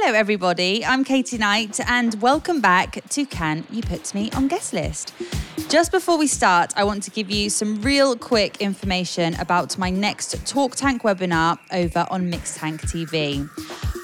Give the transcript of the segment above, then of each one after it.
Hello, everybody. I'm Katie Knight, and welcome back to Can You Put Me on Guest List? Just before we start, I want to give you some real quick information about my next Talk Tank webinar over on Mixtank TV.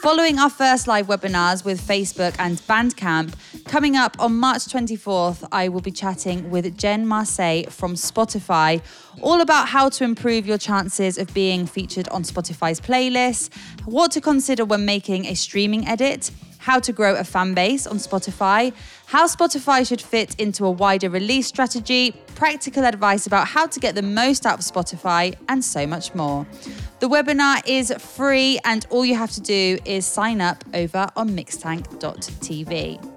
Following our first live webinars with Facebook and Bandcamp, coming up on March 24th, I will be chatting with Jen Marseille from Spotify all about how to improve your chances of being featured on Spotify's playlist, what to consider when making a streaming edit, how to grow a fan base on Spotify, how Spotify should fit into a wider release strategy, practical advice about how to get the most out of Spotify, and so much more. The webinar is free, and all you have to do is sign up over on mixtank.tv.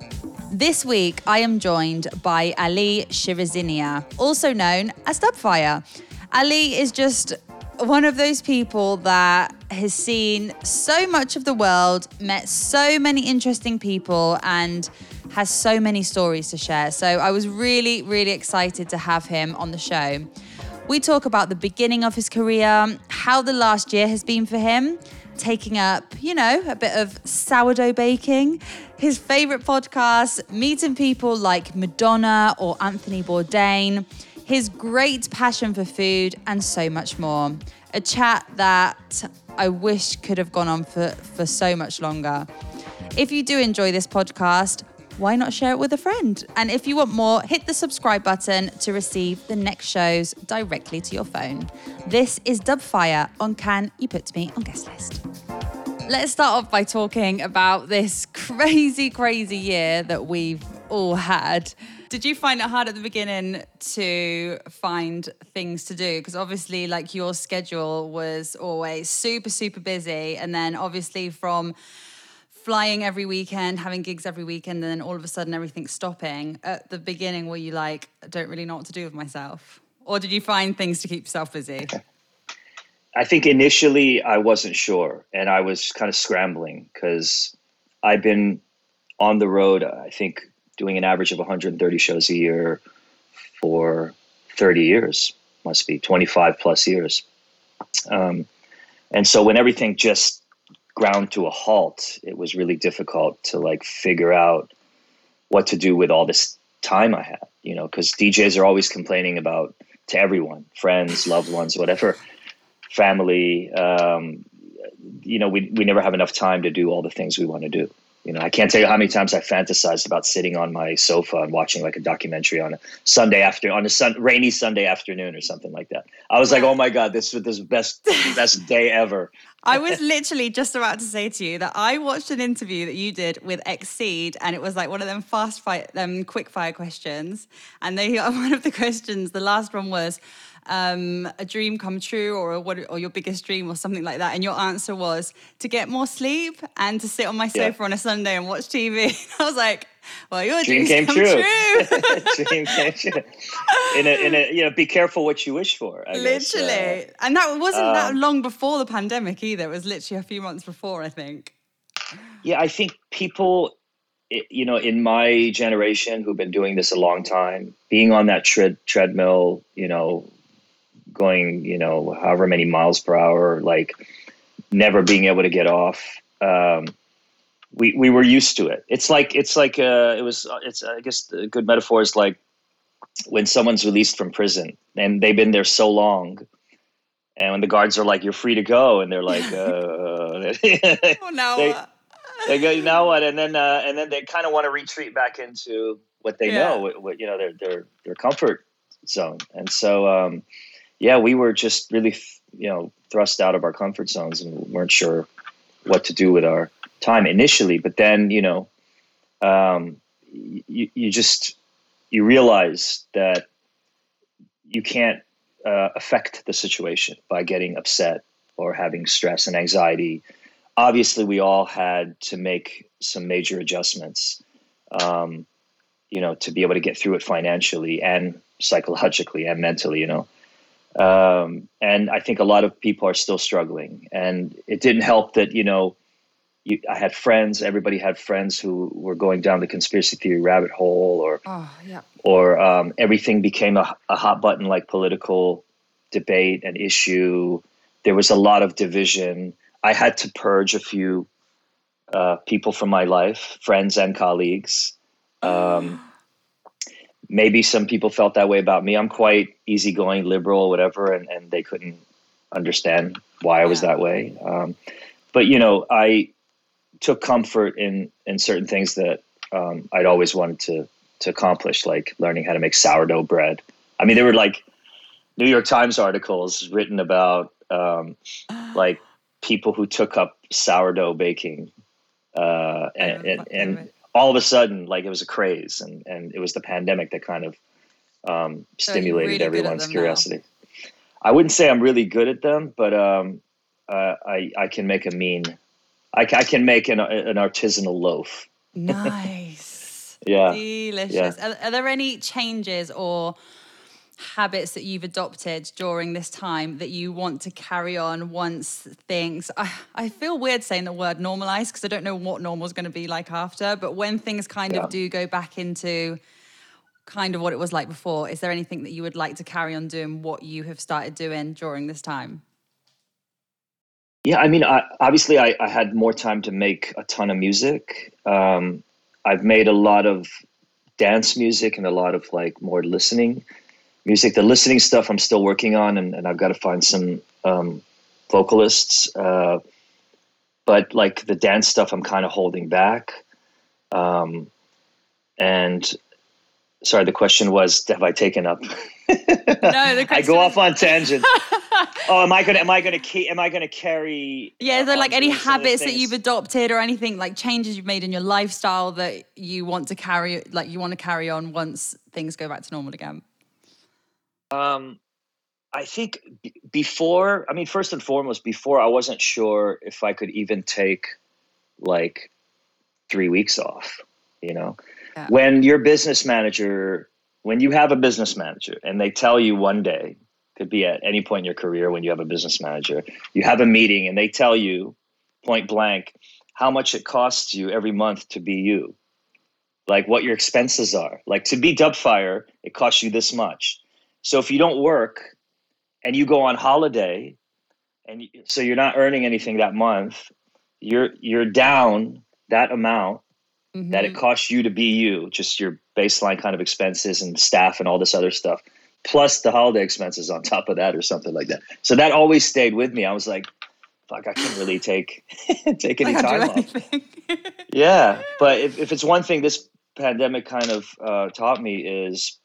This week, I am joined by Ali Shirazinia, also known as Dubfire. Ali is just one of those people that has seen so much of the world, met so many interesting people, and has so many stories to share. So I was really, really excited to have him on the show. We talk about the beginning of his career, how the last year has been for him, taking up, you know, a bit of sourdough baking, his favorite podcasts, meeting people like Madonna or Anthony Bourdain, his great passion for food, and so much more. A chat that I wish could have gone on for, for so much longer. If you do enjoy this podcast, why not share it with a friend? And if you want more, hit the subscribe button to receive the next shows directly to your phone. This is Dubfire on Can You Put Me on Guest List. Let's start off by talking about this crazy, crazy year that we've all had. Did you find it hard at the beginning to find things to do? Because obviously, like your schedule was always super, super busy. And then obviously, from flying every weekend, having gigs every weekend, and then all of a sudden everything's stopping. At the beginning, were you like, I don't really know what to do with myself? Or did you find things to keep yourself busy? I think initially I wasn't sure and I was kind of scrambling because I've been on the road, I think, doing an average of 130 shows a year for 30 years, must be 25 plus years. Um, and so when everything just ground to a halt, it was really difficult to like figure out what to do with all this time I had, you know, because DJs are always complaining about to everyone, friends, loved ones, whatever, family. Um, you know, we we never have enough time to do all the things we want to do. You know, I can't tell you how many times I fantasized about sitting on my sofa and watching like a documentary on a Sunday after on a sun, rainy Sunday afternoon or something like that. I was like, oh my god, this was the best best day ever. I was literally just about to say to you that I watched an interview that you did with Exceed, and it was like one of them fast fire, them quick fire questions. And they one of the questions, the last one was um, a dream come true or a, what or your biggest dream or something like that. And your answer was to get more sleep and to sit on my sofa yeah. on a Sunday and watch TV. I was like, well, your dream came true. true. dream came true. In a, in a, you know, be careful what you wish for. I literally, uh, and that wasn't um, that long before the pandemic either. It was literally a few months before, I think. Yeah, I think people, you know, in my generation who've been doing this a long time, being on that tread treadmill, you know, going, you know, however many miles per hour, like never being able to get off. Um, we we were used to it. It's like it's like uh, it was. It's I guess a good metaphor is like when someone's released from prison and they've been there so long, and when the guards are like, "You're free to go," and they're like, uh, "Oh no." They, they go, you know what, and then uh, and then they kind of want to retreat back into what they yeah. know, what, what, you know, their their their comfort zone, and so um, yeah, we were just really you know thrust out of our comfort zones and weren't sure what to do with our time initially, but then you know, um, you you just you realize that you can't uh, affect the situation by getting upset or having stress and anxiety. Obviously, we all had to make some major adjustments, um, you know, to be able to get through it financially and psychologically and mentally, you know. Um, and I think a lot of people are still struggling. And it didn't help that, you know, you, I had friends. Everybody had friends who were going down the conspiracy theory rabbit hole, or oh, yeah. or um, everything became a, a hot button like political debate and issue. There was a lot of division. I had to purge a few uh, people from my life, friends and colleagues. Um, maybe some people felt that way about me. I'm quite easygoing, liberal, whatever, and, and they couldn't understand why I was yeah. that way. Um, but you know, I took comfort in in certain things that um, I'd always wanted to to accomplish, like learning how to make sourdough bread. I mean, there were like New York Times articles written about um, like people who took up sourdough baking, uh, and, and, and all of a sudden, like it was a craze, and and it was the pandemic that kind of um, stimulated really everyone's curiosity. Now. I wouldn't say I'm really good at them, but um, uh, I I can make a mean, I, I can make an an artisanal loaf. Nice. yeah. Delicious. Yeah. Are, are there any changes or habits that you've adopted during this time that you want to carry on once things I, I feel weird saying the word normalize because I don't know what normal is going to be like after but when things kind yeah. of do go back into kind of what it was like before is there anything that you would like to carry on doing what you have started doing during this time? Yeah i mean I, obviously I, I, had more time to make a ton of music. Um, i've made a lot of dance music and a lot of like more listening music. The listening stuff I'm still working on, and, and I've got to find some um, vocalists. Uh, but like the dance stuff, I'm kind of holding back. Um, and sorry, the question was, have I taken up? no, the I go off on tangent. oh, am I gonna am I gonna keep am I gonna carry? Yeah, is there like any habits that you've adopted or anything like changes you've made in your lifestyle that you want to carry like you want to carry on once things go back to normal again? Um, I think b- before, I mean, first and foremost, before I wasn't sure if I could even take like three weeks off, you know? Yeah. When your business manager, when you have a business manager and they tell you one day, could be at any point in your career when you have a business manager, you have a meeting and they tell you point blank how much it costs you every month to be you, like what your expenses are. Like to be Dubfire, it costs you this much so if you don't work and you go on holiday, and so you're not earning anything that month, you're you're down that amount mm-hmm. that it mm-hmm. costs you to be you, just your baseline kind of expenses and staff and all this other stuff, plus the holiday expenses on top of that or something like that. So that always stayed with me. I was like, fuck, I can't really take take any time off. yeah, but if, if it's one thing this pandemic kind of uh, taught me is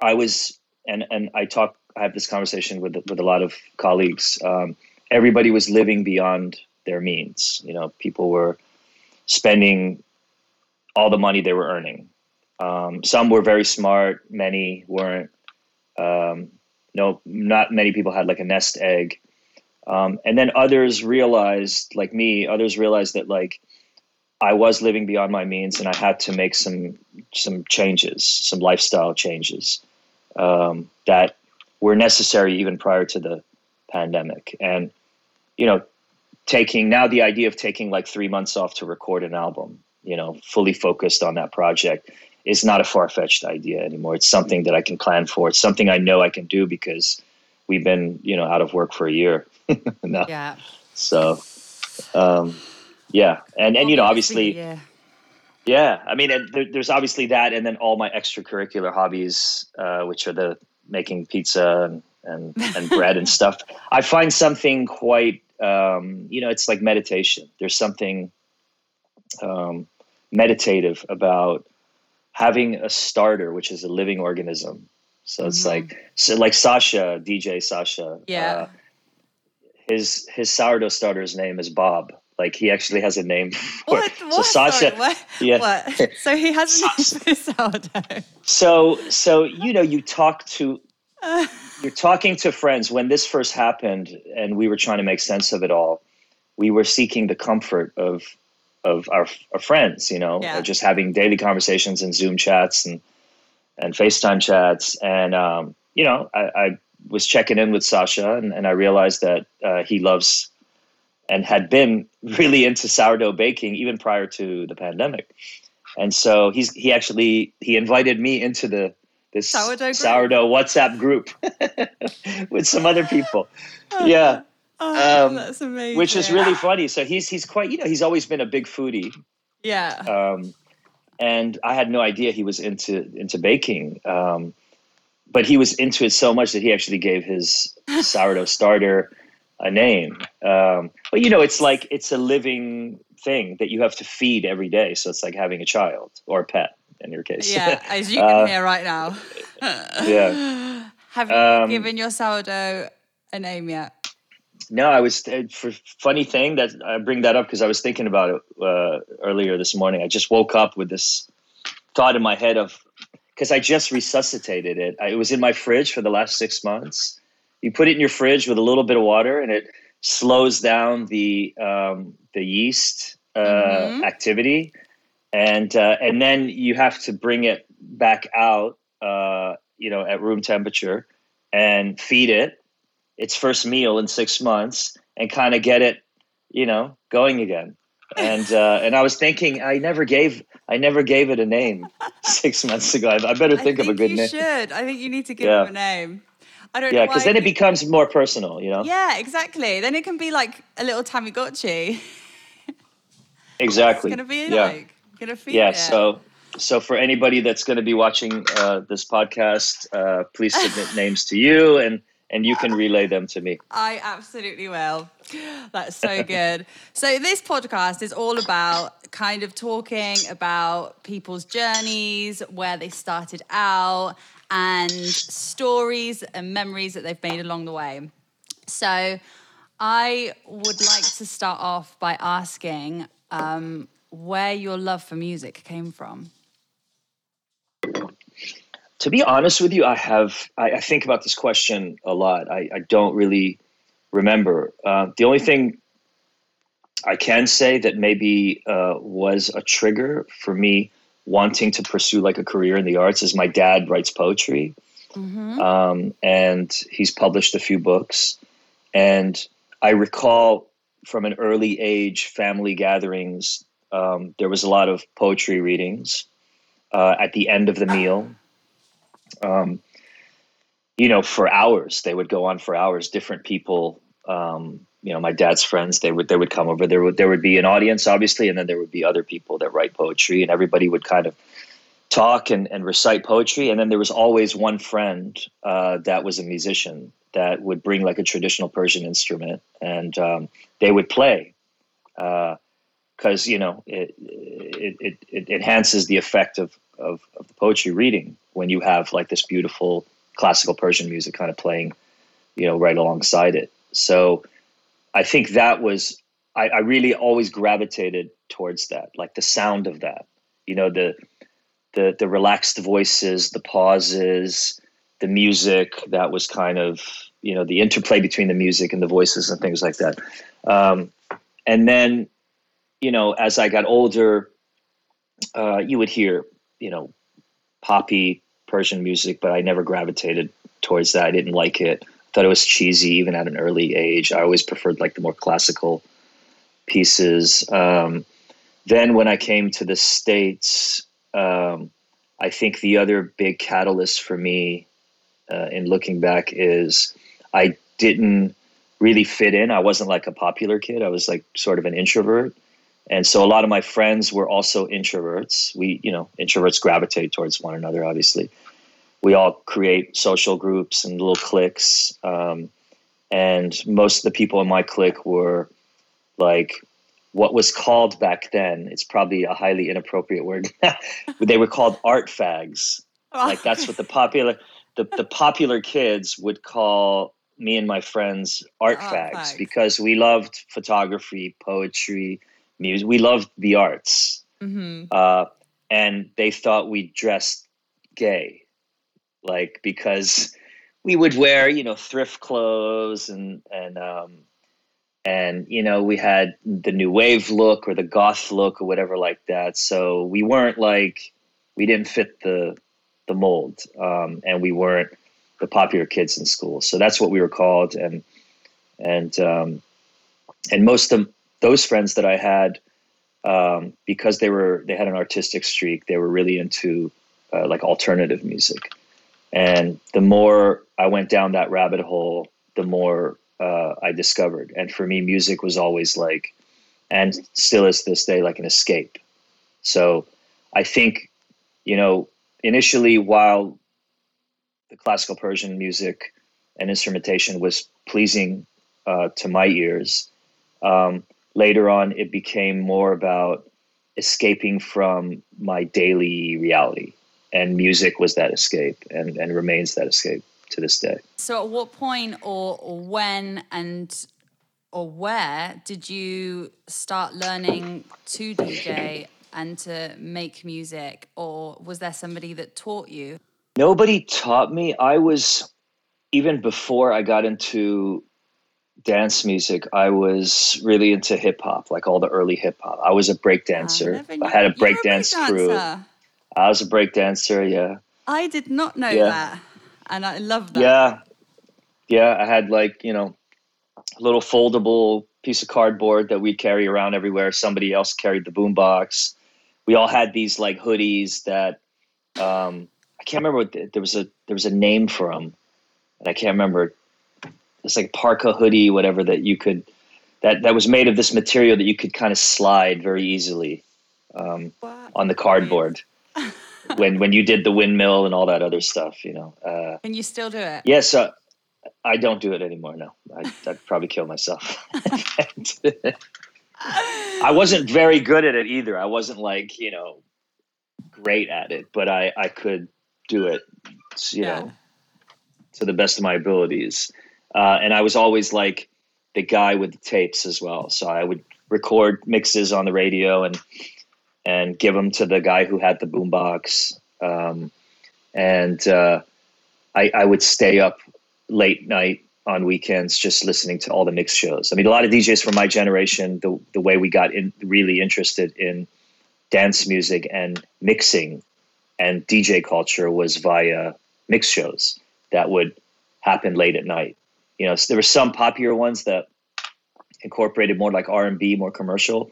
I was and and I talk I have this conversation with with a lot of colleagues. Um, everybody was living beyond their means. You know, people were spending all the money they were earning. Um, some were very smart, many weren't. Um, no, not many people had like a nest egg. Um, and then others realized, like me, others realized that like I was living beyond my means, and I had to make some some changes, some lifestyle changes um, that were necessary even prior to the pandemic. And, you know, taking now the idea of taking like three months off to record an album, you know, fully focused on that project is not a far fetched idea anymore. It's something that I can plan for. It's something I know I can do because we've been, you know, out of work for a year now. Yeah. So, um, yeah. And, and, you know, obviously, yeah yeah, I mean, there, there's obviously that, and then all my extracurricular hobbies, uh, which are the making pizza and and, and bread and stuff. I find something quite, um, you know, it's like meditation. There's something um, meditative about having a starter, which is a living organism. So it's mm-hmm. like, so like Sasha, DJ Sasha. Yeah. Uh, his his sourdough starter's name is Bob like he actually has a name. For what? It. So Sasha, Sorry, what? yeah. What? So he has a name for sourdough. So so you know you talk to you're talking to friends when this first happened and we were trying to make sense of it all. We were seeking the comfort of of our, our friends, you know, yeah. just having daily conversations and Zoom chats and and FaceTime chats. And um, you know, I, I, was checking in with Sasha and, and I realized that uh, he loves and had been really into sourdough baking even prior to the pandemic. And so he's he actually he invited me into the this sourdough, sourdough WhatsApp group with some other people. yeah. Oh, um, that's amazing. Which is really funny. So he's he's quite you know he's always been a big foodie. Yeah. Um, and I had no idea he was into into baking. Um, but he was into it so much that he actually gave his sourdough starter a name. Um, but you know, it's like it's a living thing that you have to feed every day. So it's like having a child or a pet in your case. Yeah, as you can uh, hear right now. yeah. Have you um, given your sourdough a name yet? No, I was uh, for funny thing that I bring that up because I was thinking about it uh, earlier this morning. I just woke up with this thought in my head of because I just resuscitated it. I, it was in my fridge for the last six months. You put it in your fridge with a little bit of water, and it slows down the um, the yeast uh, mm-hmm. activity, and uh, and then you have to bring it back out, uh, you know, at room temperature, and feed it its first meal in six months and kind of get it, you know, going again. And uh, and I was thinking, I never gave I never gave it a name six months ago. I, better think, think, of a good you name. You should I think you need to give yeah. it a name? I don't. Yeah, because then it becomes more personal, you know. Yeah, exactly. Then it can be like a little Tamagotchi. exactly. it's gonna be yeah. like gonna feed yeah. It. So so for anybody that's going to be watching uh, this podcast, uh, please submit names to you and and you can relay them to me. I absolutely will. That's so good. so, this podcast is all about kind of talking about people's journeys, where they started out, and stories and memories that they've made along the way. So, I would like to start off by asking um, where your love for music came from to be honest with you, I have I, I think about this question a lot. I, I don't really remember. Uh, the only thing I can say that maybe uh, was a trigger for me wanting to pursue like a career in the arts is my dad writes poetry, mm-hmm. um, and he's published a few books, and I recall from an early age family gatherings um, there was a lot of poetry readings uh, at the end of the meal um, you know, for hours. They would go on for hours. Different people, um, you know, my dad's friends, they would they would come over. There would there would be an audience, obviously, and then there would be other people that write poetry, and everybody would kind of talk and, and recite poetry. And then there was always one friend uh, that was a musician that would bring like a traditional Persian instrument, and um, they would play. because uh, you know it, it, it, it enhances the effect of, of, of the poetry reading when you have like this beautiful classical Persian music kind of playing, you know, right alongside it. So I think that was I, I really always gravitated towards that, like the sound of that. You know, the the the relaxed voices, the pauses, the music that was kind of you know the interplay between the music and the voices and things like that. Um, and then, you know, as I got older, uh, you would hear you know poppy Persian music, but I never gravitated towards that. I didn't like it. Thought it was cheesy even at an early age. I always preferred like the more classical pieces. Um, then when I came to the states, um, I think the other big catalyst for me uh, in looking back is I didn't really fit in. I wasn't like a popular kid. I was like sort of an introvert. And so a lot of my friends were also introverts. We, you know, introverts gravitate towards one another, obviously. We all create social groups and little cliques. Um, and most of the people in my clique were like what was called back then, it's probably a highly inappropriate word. they were called art fags. like that's what the popular the, the popular kids would call me and my friends art, art fags, fags because we loved photography, poetry, music. We loved the arts, mm-hmm. uh, and they thought we dressed gay, like because we would wear you know thrift clothes and and um, and you know we had the new wave look or the goth look or whatever like that. So we weren't like we didn't fit the the mold, um, and we weren't the popular kids in school. So that's what we were called, and and um, and most of those friends that I had, um, because they were they had an artistic streak, they were really into uh, like alternative music. And the more I went down that rabbit hole, the more uh, I discovered. And for me, music was always like, and still is this day, like an escape. So I think, you know, initially, while the classical Persian music and instrumentation was pleasing uh, to my ears, um, later on it became more about escaping from my daily reality. And music was that escape and, and remains that escape to this day. So, at what point or, or when and or where did you start learning to DJ and to make music, or was there somebody that taught you? Nobody taught me. I was even before I got into dance music, I was really into hip hop, like all the early hip hop. I was a break dancer. I had a break dance crew. I was a breakdancer, yeah. I did not know yeah. that. And I love that. Yeah. Yeah. I had like, you know, a little foldable piece of cardboard that we'd carry around everywhere. Somebody else carried the boombox. We all had these like hoodies that um, I can't remember what the, there was a there was a name for them, and I can't remember. It's like parka hoodie, whatever that you could that that was made of this material that you could kind of slide very easily um, on the cardboard. When when you did the windmill and all that other stuff, you know. Uh, and you still do it? Yes, yeah, so I don't do it anymore. No, I, would probably kill myself. I wasn't very good at it either. I wasn't like you know great at it, but I I could do it. You yeah. know, to the best of my abilities. Uh, and I was always like the guy with the tapes as well. So I would record mixes on the radio and and give them to the guy who had the boombox. Um, and uh, I, I would stay up late night on weekends just listening to all the mix shows. I mean, a lot of DJs from my generation, the the way we got in, really interested in dance music and mixing and DJ culture was via mix shows that would happen late at night. You know, so there were some popular ones that incorporated more like R and B, more commercial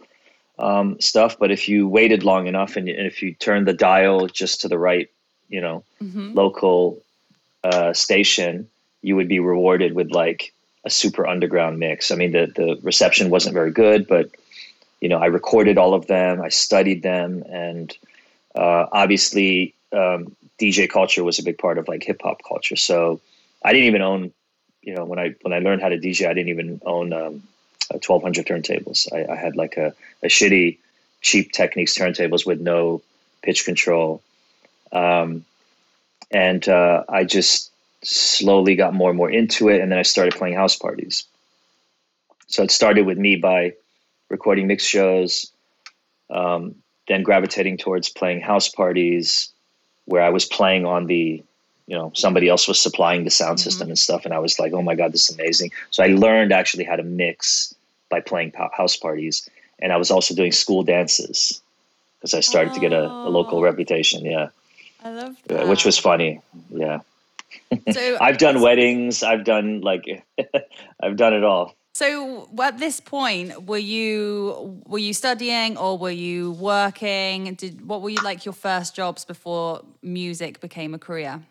um, stuff. But if you waited long enough and, and, if you turned the dial just to the right, you know, mm-hmm. local uh, station, you would be rewarded with like a super underground mix. I mean, the the reception wasn't very good, but you know, I recorded all of them, I studied them, and uh, obviously um, DJ culture was a big part of like hip hop culture. So I didn't even own, you know, when I when I learned how to DJ, I didn't even own um, 1200 turntables. I, I, had like a, a shitty, cheap Technics turntables with no pitch control. Um, and uh, I just slowly got more and more into it. And then I started playing house parties. So it started with me by recording mix shows, um, then gravitating towards playing house parties where I was playing on the you know somebody else was supplying the sound system mm-hmm. and stuff and i was like oh my god this is amazing so i learned actually how to mix by playing house parties and i was also doing school dances because i started oh. to get a, a, local oh. reputation yeah i love that. which was funny yeah so i've done weddings i've done like i've done it all so at this point, were you were you studying or were you working? Did what were you like your first jobs before music became a career?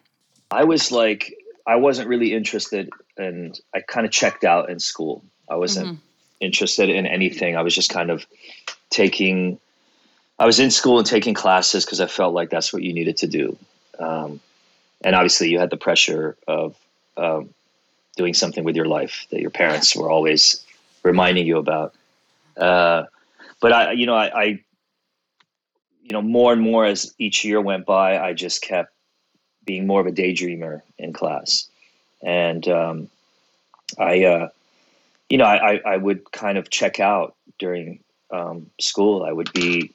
I was like, I wasn't really interested, and I kind of checked out in school. I wasn't mm-hmm. Interested in anything. I was just kind of taking. I was in school and taking classes because I felt like that's what you needed to do, um, and obviously you had the pressure of um, doing something with your life that your parents were always reminding you about. Uh, but I, you know, I, I, you know, more and more as each year went by, I just kept being more of a daydreamer in class. And um, I, uh, you know, I, I would kind of check out during um, school. I would be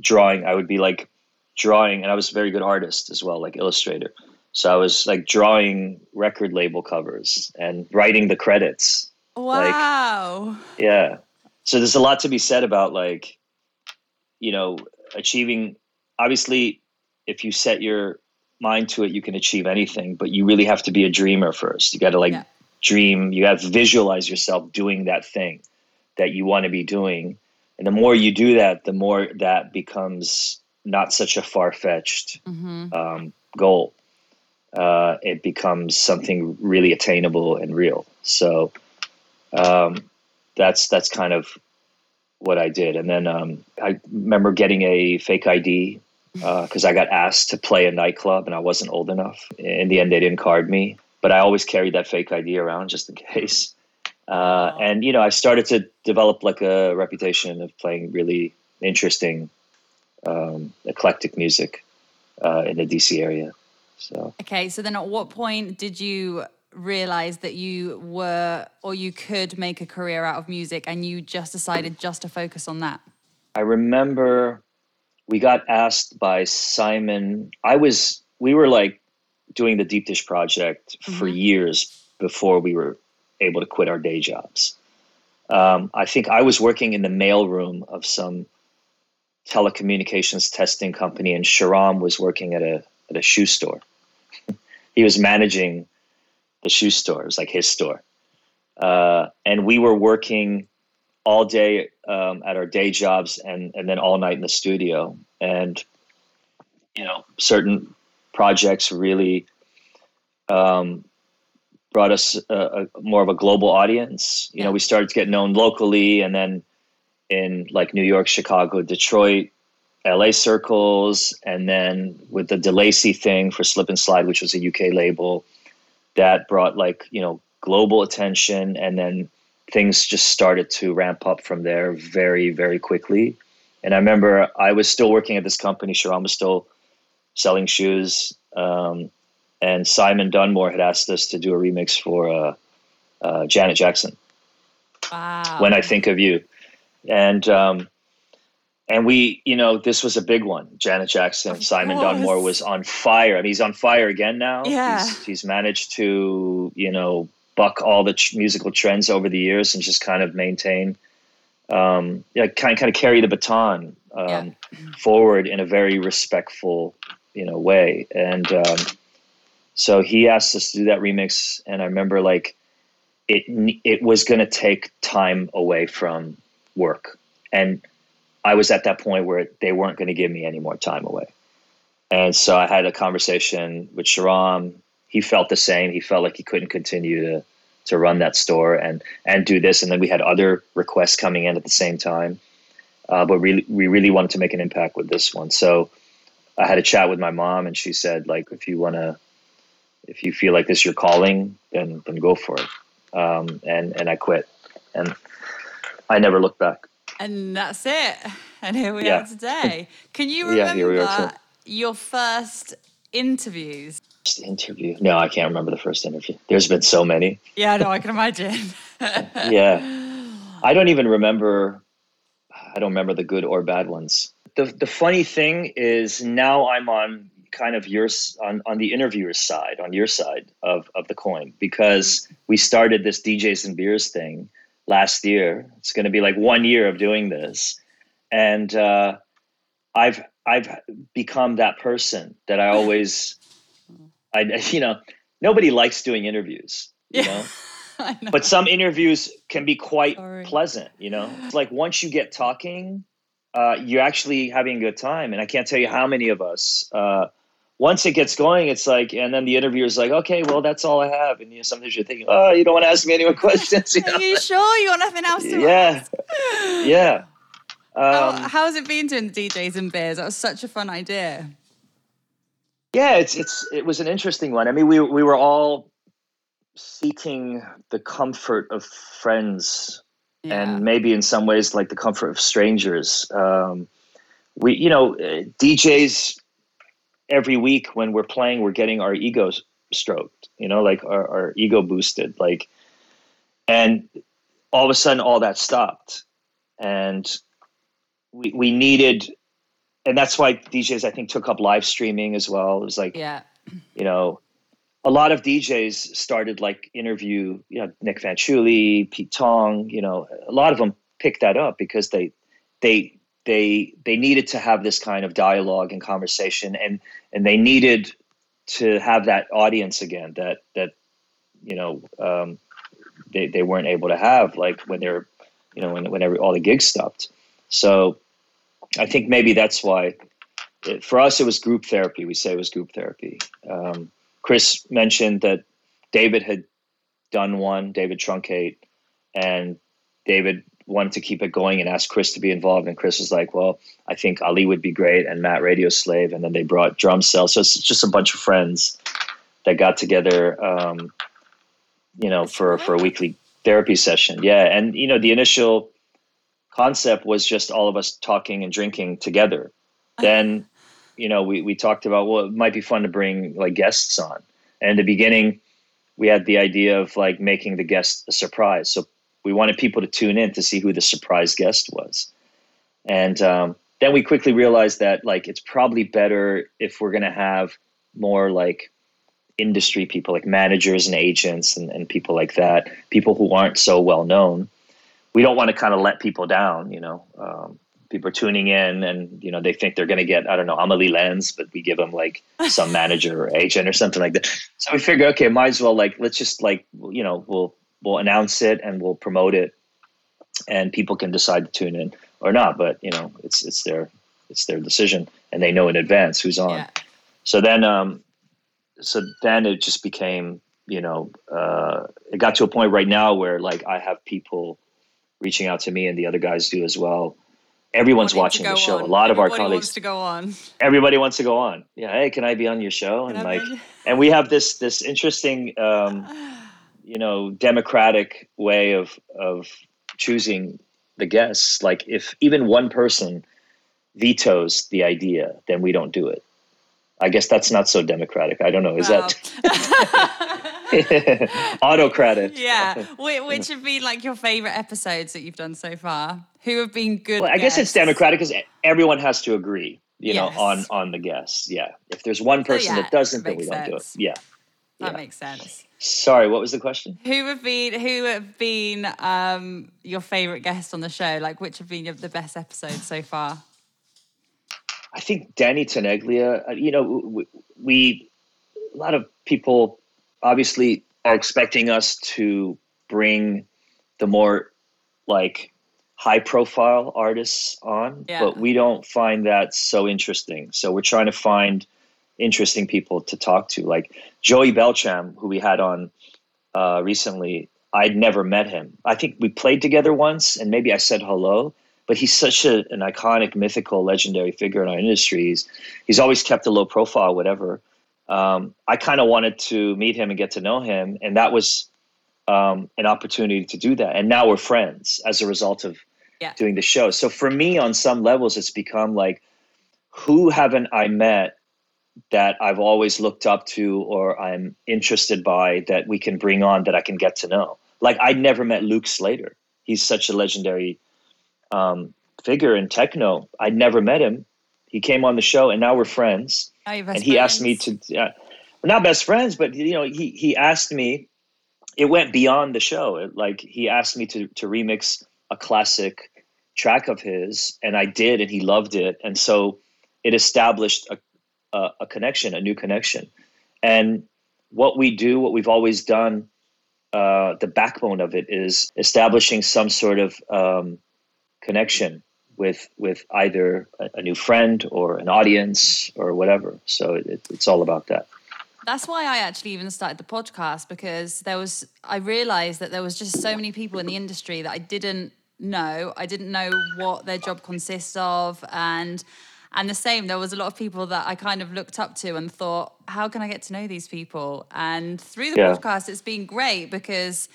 drawing. I would be like drawing, and I was a very good artist as well, like illustrator. So I was like drawing record label covers and writing the credits. Wow. Like, yeah. So there's a lot to be said about like, you know, achieving. Obviously, if you set your mind to it, you can achieve anything, but you really have to be a dreamer first. You got to like yeah. Dream, you have to visualize yourself doing that thing that you want to be doing. And the more you do that, the more that becomes not such a far fetched mm-hmm. um, goal. Uh, it becomes something really attainable and real. So um, that's that's kind of what I did. And then um, I remember getting a fake ID because uh, I got asked to play a nightclub and I wasn't old enough. In the end, they didn't card me, but I always carried that fake ID around just in case. Uh, and you know, I started to develop like a reputation of playing really interesting, um, eclectic music uh, in the DC area. So okay, so then at what point did you realize that you were or you could make a career out of music, and you just decided just to focus on that? I remember we got asked by Simon. I was we were like doing the Deep Dish project mm-hmm. for years before we were able to quit our day jobs. Um, I think I was working in the mailroom of some telecommunications testing company, and Sharam was working at a at a shoe store. he was managing the shoe store; it was like his store, uh, and we were working all day um, at our day jobs, and and then all night in the studio. And you know, certain projects really um, brought us a, a, more of a global audience. You know, we started to get known locally, and then in like New York, Chicago, Detroit, LA circles, and then with the DeLacy thing for Slip and Slide, which was a UK label, that brought like you know global attention, and then things just started to ramp up from there very very quickly. And I remember I was still working at this company. Sharam was still selling shoes. Um, and Simon Dunmore had asked us to do a remix for uh, uh, Janet Jackson. Wow. When I think of you, and um, and we, you know, this was a big one. Janet Jackson, of Simon course. Dunmore was on fire. I mean, he's on fire again now. Yeah, he's, he's managed to, you know, buck all the musical trends over the years and just kind of maintain, um, yeah, kind kind of carry the baton um, yeah. forward in a very respectful, you know, way. And um, so he asked us to do that remix, and I remember like it it was going to take time away from work, and I was at that point where they weren't going to give me any more time away, and so I had a conversation with Sharam. He felt the same. He felt like he couldn't continue to to run that store and and do this, and then we had other requests coming in at the same time. Uh, but really, we really wanted to make an impact with this one. So I had a chat with my mom, and she said, like, if you want to if you feel like this is your calling, then then go for it. Um, and and I quit, and I never looked back. And that's it. And here we yeah. are today. Can you remember yeah, your first interviews? First interview? No, I can't remember the first interview. There's been so many. Yeah, no, I can imagine. yeah, I don't even remember. I don't remember the good or bad ones. The the funny thing is now I'm on kind of your on, on the interviewer's side, on your side of, of the coin, because we started this DJs and beers thing last year. It's going to be like one year of doing this, and uh, I've I've become that person that I always, I you know, nobody likes doing interviews, you know. know. But some interviews can be quite Sorry. pleasant, you know. It's like once you get talking, uh, you're actually having a good time. And I can't tell you how many of us uh, once it gets going, it's like, and then the interviewer's like, okay, well, that's all I have. And you know, sometimes you're thinking, oh, you don't want to ask me any more questions. You know? Are you sure you got nothing else to yeah. ask? Yeah. Um, how, how's it been doing the DJs and beers? That was such a fun idea. Yeah, it's it's it was an interesting one. I mean, we we were all seeking the comfort of friends, yeah. and maybe in some ways like the comfort of strangers. Um, we, you know, DJs every week when we're playing, we're getting our egos stroked, you know, like our, our ego boosted, like, and all of a sudden all that stopped. And we, we needed, and that's why DJs, I think, took up live streaming as well. It was like, yeah, you know, a lot of DJs started like interview, you know, Nic Fanciulli, Pete Tong, you know, a lot of them picked that up because they, they, they they needed to have this kind of dialogue and conversation and and they needed to have that audience again that that you know um, they, they weren't able to have like when they're you know when, whenever all the gigs stopped. So i think maybe that's why it, for us it was group therapy. We say it was group therapy. Um, chris mentioned that david had done one david truncate and David wanted to keep it going and asked Chris to be involved. And Chris was like, well, I think Ali would be great and Matt Radio Slave. And then they brought Drumcell. So it's just a bunch of friends that got together, um, you know, for, for a weekly therapy session. Yeah. And, you know, the initial concept was just all of us talking and drinking together. Then, you know, we, we talked about, well, it might be fun to bring like guests on. And in the beginning, we had the idea of like making the guest a surprise. So we wanted people to tune in to see who the surprise guest was. And um, then we quickly realized that like it's probably better if we're going to have more like industry people, like managers and agents and, and people like that, people who aren't so well known. We don't want to kind of let people down, you know. Um, people are tuning in and you know they think they're going to get I don't know Amelie lens but we give them like some manager or agent or something like that. So we figure, okay, might as well like let's just like you know we'll we'll announce it and we'll promote it, and people can decide to tune in or not. But you know, it's it's their it's their decision, and they know in advance who's on. Yeah. So then, um, so then it just became you know uh, it got to a point right now where like I have people reaching out to me, and the other guys do as well. Everyone's watching the show. On. A lot Everybody of our colleagues wants to go on. Everybody wants to go on. Yeah, hey, can I be on your show? And like, and we have this this interesting. Um, you know democratic way of of choosing the guests like if even one person vetoes the idea then we don't do it i guess that's not so democratic. I don't know. Is that autocratic. Yeah. Which have been like your favorite episodes that you've done so far? Who have been good well, i guess it's democratic because everyone has to agree you yes. know on on the guests. Yeah. If there's one person yeah, that doesn't then we don't do it. yeah. That yeah. makes sense. Sorry, what was the question? Who have been who have been um, your favorite guest on the show? Like, which have been the best episodes so far? I think Danny Tenaglia. Uh, you know, we, we a lot of people obviously are expecting us to bring the more like high profile artists on, yeah. but we don't find that so interesting. So we're trying to find interesting people to talk to. Like Joey Beltram, who we had on uh, recently, I'd never met him. I think we played together once, and maybe I said hello. But he's such a, an iconic, mythical, legendary figure in our industry. He's, he's always kept a low profile, whatever. Um, I kind of wanted to meet him and get to know him, and that was um, an opportunity to do that. And now we're friends as a result of yeah. doing the show. So for me, on some levels, it's become like, who haven't I met that I've always looked up to or I'm interested by that we can bring on that I can get to know. Like I'd never met Luke Slater. He's such a legendary um, figure in techno. I'd never met him. He came on the show, and now we're friends. and he friends? asked me to, uh, we're not best friends, but you know, he he asked me. It went beyond the show. It, like he asked me to to remix a classic track of his, and I did, and he loved it, and so it established a a, a connection, a new connection. And what we do, what we've always done, uh, the backbone of it is establishing some sort of um, connection with with either a, a, new friend or an audience or whatever. So it, it's all about that. That's why I actually even started the podcast because there was I realized that there was just so many people in the industry that I didn't know. I didn't know what their job consists of and and the same, there was a lot of people that I kind of looked up to and thought, how can I get to know these people? And through the yeah. podcast, it's been great because,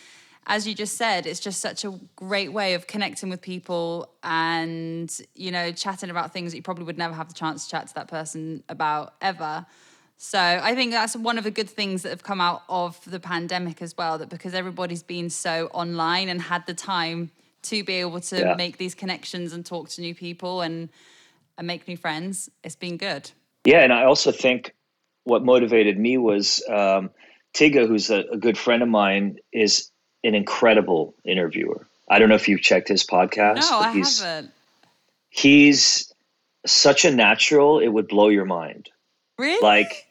as you just said, it's just such a great way of connecting with people and, you know, chatting about things that you probably would never have the chance to chat to that person about ever. So I think that's one of the good things that have come out of the pandemic as well, that because everybody's been so online and had the time to be able to yeah. make these connections and talk to new people and and make new friends. It's been good. Yeah, and I also think what motivated me was um, Tiga, who's a, a, good friend of mine, is an incredible interviewer. I don't know if you've checked his podcast. No, I he's, haven't. He's such a natural; it would blow your mind. Really? Like,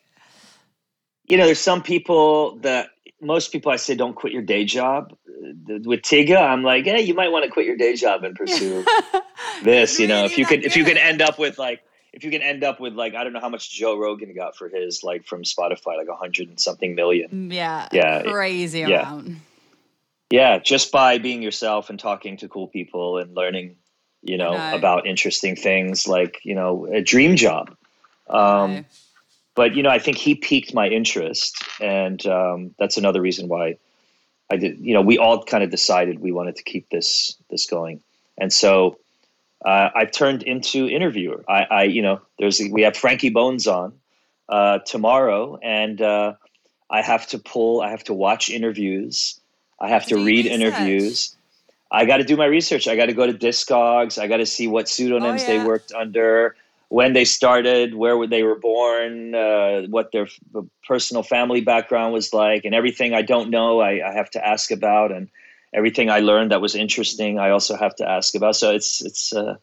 you know, there's some people that most people I say don't quit your day job. With Tiga, I'm like, hey, you might want to quit your day job and pursue this. You know, if you could, if you can end up with like, if you can end up with like, I don't know how much Joe Rogan got for his like from Spotify, like a hundred and something million. Mm, yeah, yeah, crazy yeah. amount. Yeah, just by being yourself and talking to cool people and learning, you know, know. about interesting things like, you know, a dream job. Um, but, you know, I think he piqued my interest. And um, that's another reason why I did, you know, we all kind of decided we wanted to keep this, this going. And so uh, I've turned into interviewer. I, I, you know, there's, we have Frankie Bones on uh, tomorrow and uh, I have to pull, I have to watch interviews I have to read interviews. I got to do my research. I got to go to Discogs. I got to see what pseudonyms oh, yeah. they worked under, when they started, where they were born, uh, what their personal family background was like, and everything I don't know, I, I, have to ask about, and everything I learned that was interesting, I also have to ask about. So it's it's uh,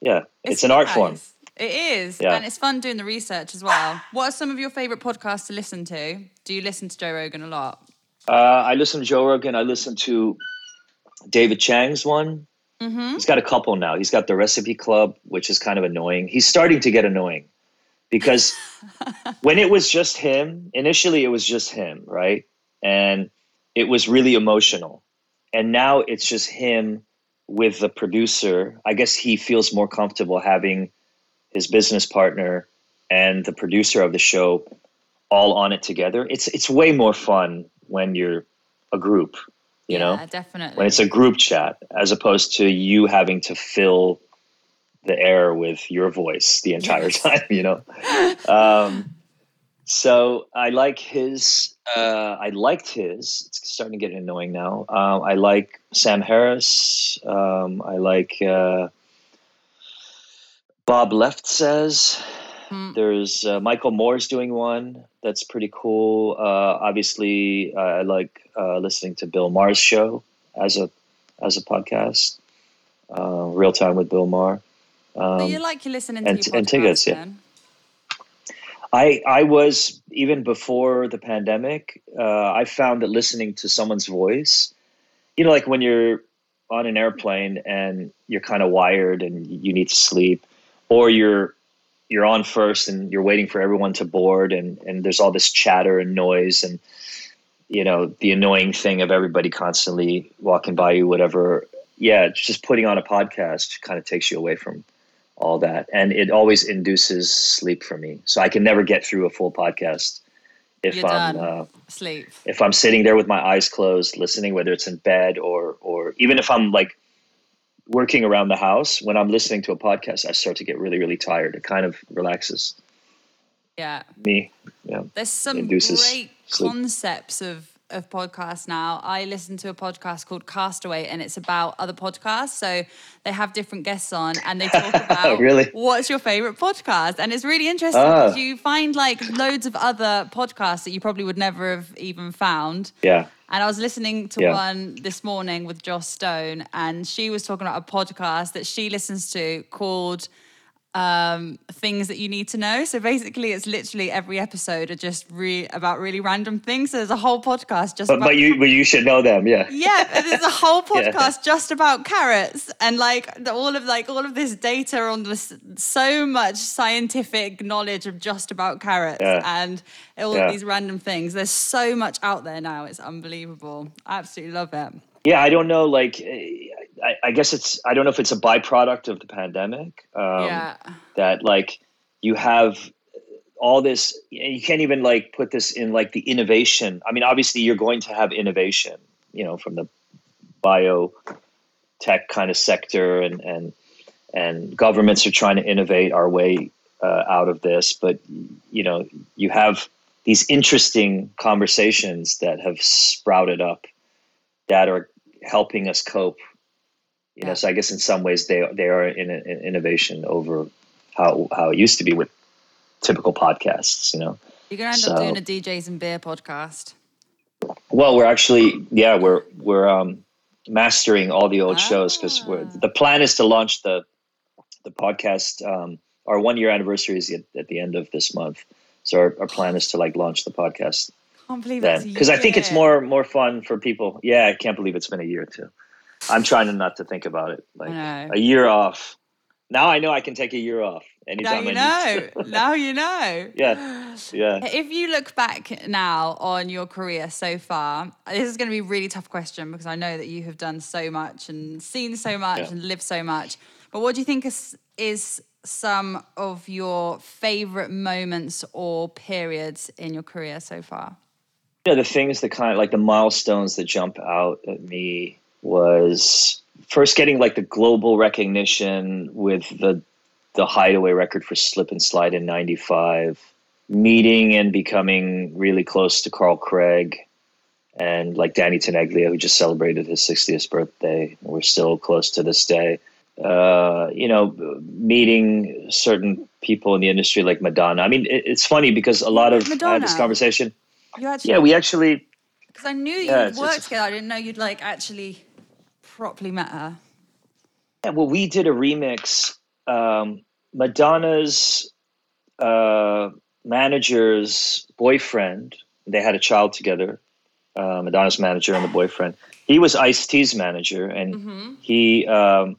yeah, it's, it's an art form. It is, yeah. and it's fun doing the research as well. What are some of your favorite podcasts to listen to? Do you listen to Joe Rogan a lot? Uh, I listen to Joe Rogan. I listen to David Chang's one. Mm-hmm. He's got a couple now. He's got the Recipe Club, which is kind of annoying. He's starting to get annoying because when it was just him, initially it was just him, right? And it was really emotional. And now it's just him with the producer. I guess he feels more comfortable having his business partner and the producer of the show all on it together. It's it's way more fun when you're a group, you yeah, know? definitely. When it's a group chat, as opposed to you having to fill the air with your voice the entire yes. time, you know? um, so I like his, uh, I liked his, it's starting to get annoying now. Um, I like Sam Harris. Um, I like uh, Bob Lefsetz. Mm. There's uh, Michael Moore's doing one that's pretty cool. Uh, obviously, uh, I like uh, listening to Bill Maher's show as a as a podcast. Uh, Real time with Bill Maher. Um, you like you listening to and, your podcast, yeah. I I was even before the pandemic. Uh, I found that listening to someone's voice, you know, like when you're on an airplane and you're kind of wired and you need to sleep, or you're you're on first and you're waiting for everyone to board and and there's all this chatter and noise and you know the annoying thing of everybody constantly walking by you whatever. Yeah just putting on a podcast kind of takes you away from all that. And it always induces sleep for me. So i can never get through a full podcast if You're i'm uh, sleep. if i'm sitting there with my eyes closed listening whether it's in bed or or even if i'm like working around the house, when I'm listening to a podcast, I start to get really, really tired. It kind of relaxes. Yeah. Me. Yeah. There's some great sleep. concepts of of podcasts now. I listen to a podcast called Castaway and it's about other podcasts. So they have different guests on and they talk about really? what's your favorite podcast. And it's really interesting because ah. you find like loads of other podcasts that you probably would never have even found. Yeah. And I was listening to yeah. one this morning with Joss Stone, and she was talking about a podcast that she listens to called um, things that you need to know. So basically, it's literally every episode are just re- about really random things. So there's a whole podcast just. But, about but you but you should know them, yeah. Yeah, there's a whole podcast yeah. just about carrots and like the, all of like all of this data on this so much scientific knowledge of just about carrots yeah. and all yeah. of these random things. There's so much out there now. It's unbelievable. I absolutely love it. Yeah, I don't know. Like, I, I, guess it's I don't know if it's a byproduct of the pandemic. Um, yeah. That like you have all this. You can't even like put this in like the innovation. I mean, obviously you're going to have innovation. You know, from the bio tech kind of sector, and and and governments are trying to innovate our way uh, out of this. But you know, you have these interesting conversations that have sprouted up that are helping us cope you know so i guess in some ways they they are in an innovation over how how it used to be with typical podcasts you know you're gonna end so, up doing a djs and beer podcast well we're actually yeah we're we're um mastering all the old ah. shows because the plan is to launch the the podcast um our one year anniversary is at, at the end of this month so our, our plan is to like launch the podcast can't believe then because I think it's more more fun for people. Yeah, I can't believe it's been a year too. I'm trying to not to think about it. Like a year off. Now I know I can take a year off. Anytime now you know. now you know. Yeah, yeah. If you look back now on your career so far, this is going to be a really tough question because I know that you have done so much and seen so much yeah. and lived so much. But what do you think is, is some of your favorite moments or periods in your career so far? Yeah, the things that kind of like the milestones that jump out at me was first getting like the global recognition with the the hideaway record for slip and slide in 95 meeting and becoming really close to carl craig and like danny tenaglia who just celebrated his 60th birthday. We're still close to this day. Uh, you know meeting certain people in the industry like madonna. I mean it, it's funny because a lot of I had this conversation. Yeah we actually because i knew you yeah, worked together. I didn't know you'd like actually properly met her yeah well we did a remix um, Madonna's uh, manager's boyfriend, they had a child together. Uh, Madonna's manager and the boyfriend. He was Ice T's manager, and mm-hmm. he um,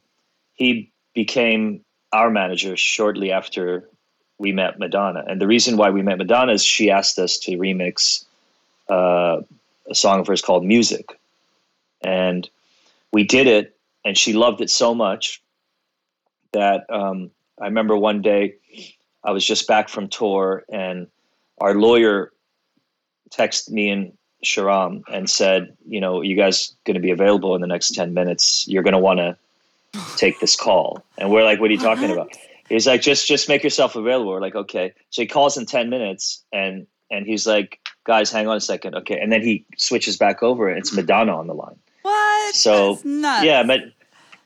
he became our manager shortly after we met Madonna. And the reason why we met Madonna is she asked us to remix uh, a song of hers called "Music," and we did it, and she loved it so much that um, I remember one day I was just back from tour and our lawyer texted me and Sharam and said, you know, you guys going to be available in the next 10 minutes. You're going to want to take this call. And we're like, what are you talking about? He's like, just, just make yourself available. We're like, okay. So he calls in 10 minutes and, and he's like, guys, hang on a second. Okay. And then he switches back over and it's Madonna on the line. What? So yeah, but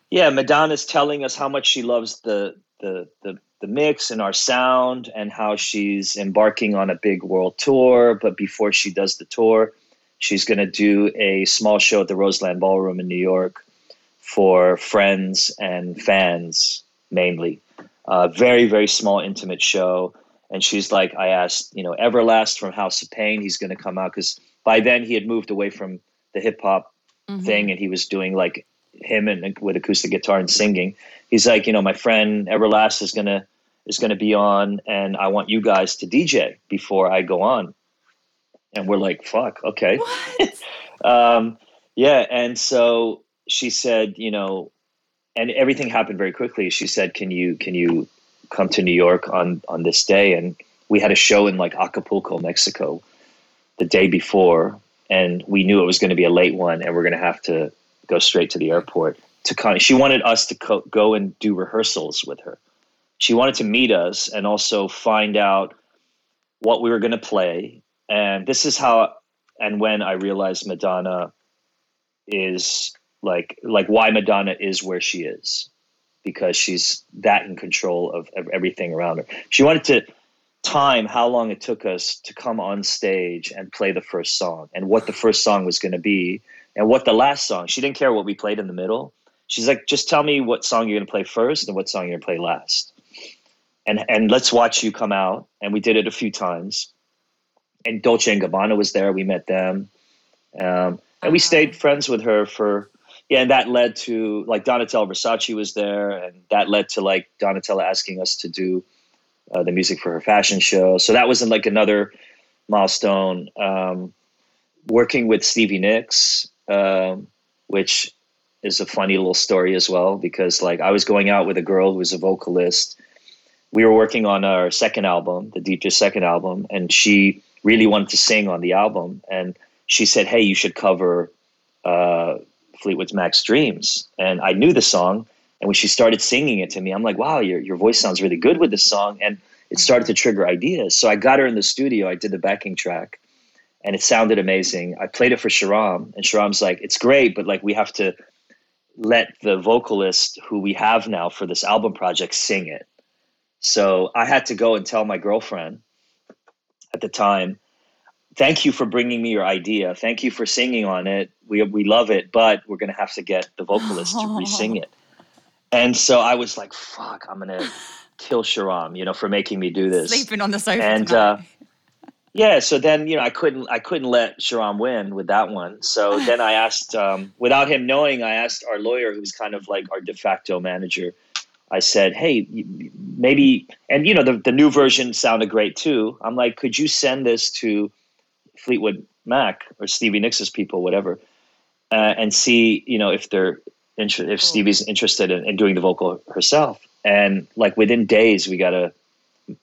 yeah, Madonna's telling us how much she loves the the the the mix and our sound and how she's embarking on a big world tour. But before she does the tour, she's going to do a small show at the Roseland Ballroom in New York for friends and fans mainly. A very very small intimate show. And she's like, I asked, you know, Everlast from House of Pain, he's going to come out because by then he had moved away from the hip hop mm-hmm. thing and he was doing like him and with acoustic guitar and singing. He's like, you know, my friend Everlast is gonna is gonna be on, and I want you guys to DJ before I go on. And we're like, fuck, okay. um, yeah, and so she said, you know, and everything happened very quickly. She said, "Can you can you come to New York on on this day?" And we had a show in like Acapulco, Mexico, the day before, and we knew it was going to be a late one, and we're going to have to go straight to the airport to kind she wanted us to co- go and do rehearsals with her. She wanted to meet us and also find out what we were going to play and this is how and when i realized madonna is like like why madonna is where she is because she's that in control of, of everything around her. She wanted to time how long it took us to come on stage and play the first song and what the first song was going to be and what the last song. She didn't care what we played in the middle. She's like, just tell me what song you're going to play first and what song you're going to play last. And and let's watch you come out. And we did it a few times. And Dolce and Gabbana was there. We met them, um, and we stayed friends with her for yeah. And that led to like Donatella Versace was there, and that led to like Donatella asking us to do uh, the music for her fashion show. So that was like another milestone. Um, working with Stevie Nicks um, which is a funny little story as well because like I was going out with a girl who was a vocalist. We were working on our second album, the Deep Dish second album, and she really wanted to sing on the album. And she said, "Hey, you should cover uh, Fleetwood's Mac's Dreams." And I knew the song, and when she started singing it to me, I'm like, "Wow, your your voice sounds really good with this song." And it started to trigger ideas. So I got her in the studio. I did the backing track, and it sounded amazing. I played it for Sharam and Sharam's like, "It's great, but like we have to let the vocalist who we have now for this album project sing it." So I had to go and tell my girlfriend at the time, "Thank you for bringing me your idea. Thank you for singing on it. We we love it, but we're gonna have to get the vocalist to re-sing it." And so I was like, "Fuck, I'm gonna." kill Sharam, you know, for making me do this. Sleeping on the sofa. And uh, yeah, so then you know I couldn't I couldn't let Sharam win with that one. So then I asked, um, without him knowing, I asked our lawyer, who's kind of like our de facto manager, I said, "Hey, maybe," and you know, the the new version sounded great too. I'm like, "Could you send this to Fleetwood Mac or Stevie Nicks' people, whatever, uh, and see, you know, if they're inter- if Stevie's interested in, in, doing the vocal herself?" And like within days, we got a,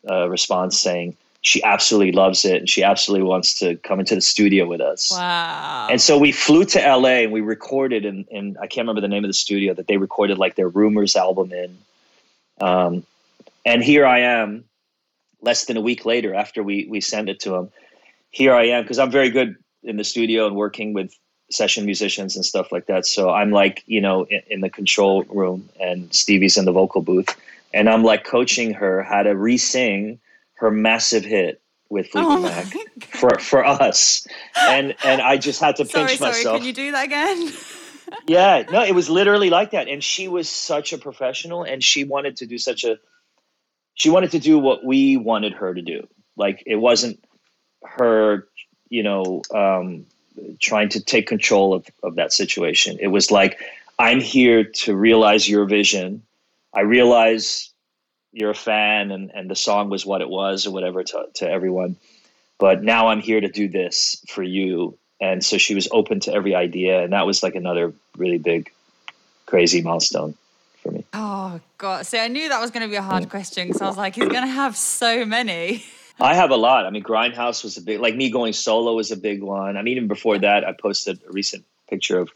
a response saying, she absolutely loves it and she absolutely wants to come into the studio with us. Wow. And so we flew to LA and we recorded in, in I can't remember the name of the studio that they recorded like their Rumours album in. Um, and here I am less than a week later after we, we sent it to them. Here I am because I'm very good in the studio and working with session musicians and stuff like that. So I'm like, you know, in, in the control room and Stevie's in the vocal booth and I'm like coaching her how to re-sing her massive hit with Fleetwood oh Mac for for us, and and I just had to pinch sorry, myself. Sorry, can you do that again? yeah, no, it was literally like that, and she was such a professional, and she wanted to do such a, she wanted to do what we wanted her to do. Like it wasn't her, you know, um, trying to take control of of that situation. It was like I'm here to realize your vision. I realize you're a fan and, and the song was what it was or whatever to, to everyone. But now I'm here to do this for you. And so she was open to every idea. And that was like another really big, crazy milestone for me. Oh, God. See, I knew that was going to be a hard question because I was like, he's going to have so many. I have a lot. I mean, Grindhouse was a big, like me going solo was a big one. I mean, even before that, I posted a recent picture of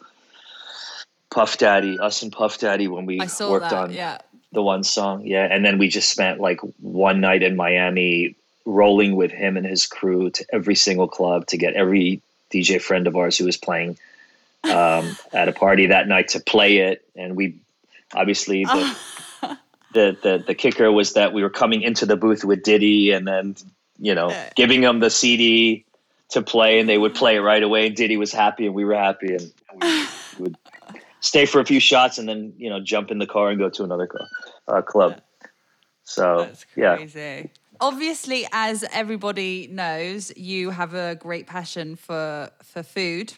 Puff Daddy, us and Puff Daddy when we worked that, on yeah the one song, yeah. And then we just spent like one night in Miami rolling with him and his crew to every single club to get every DJ friend of ours who was playing um, at a party that night to play it. And we obviously the, the, the the kicker was that we were coming into the booth with Diddy and then you know giving them the CD to play, and they would play it right away. And Diddy was happy, and we were happy, and we would stay for a few shots and then you know jump in the car and go to another car, uh, club. So yeah. Obviously, as everybody knows, you have a great passion for for food.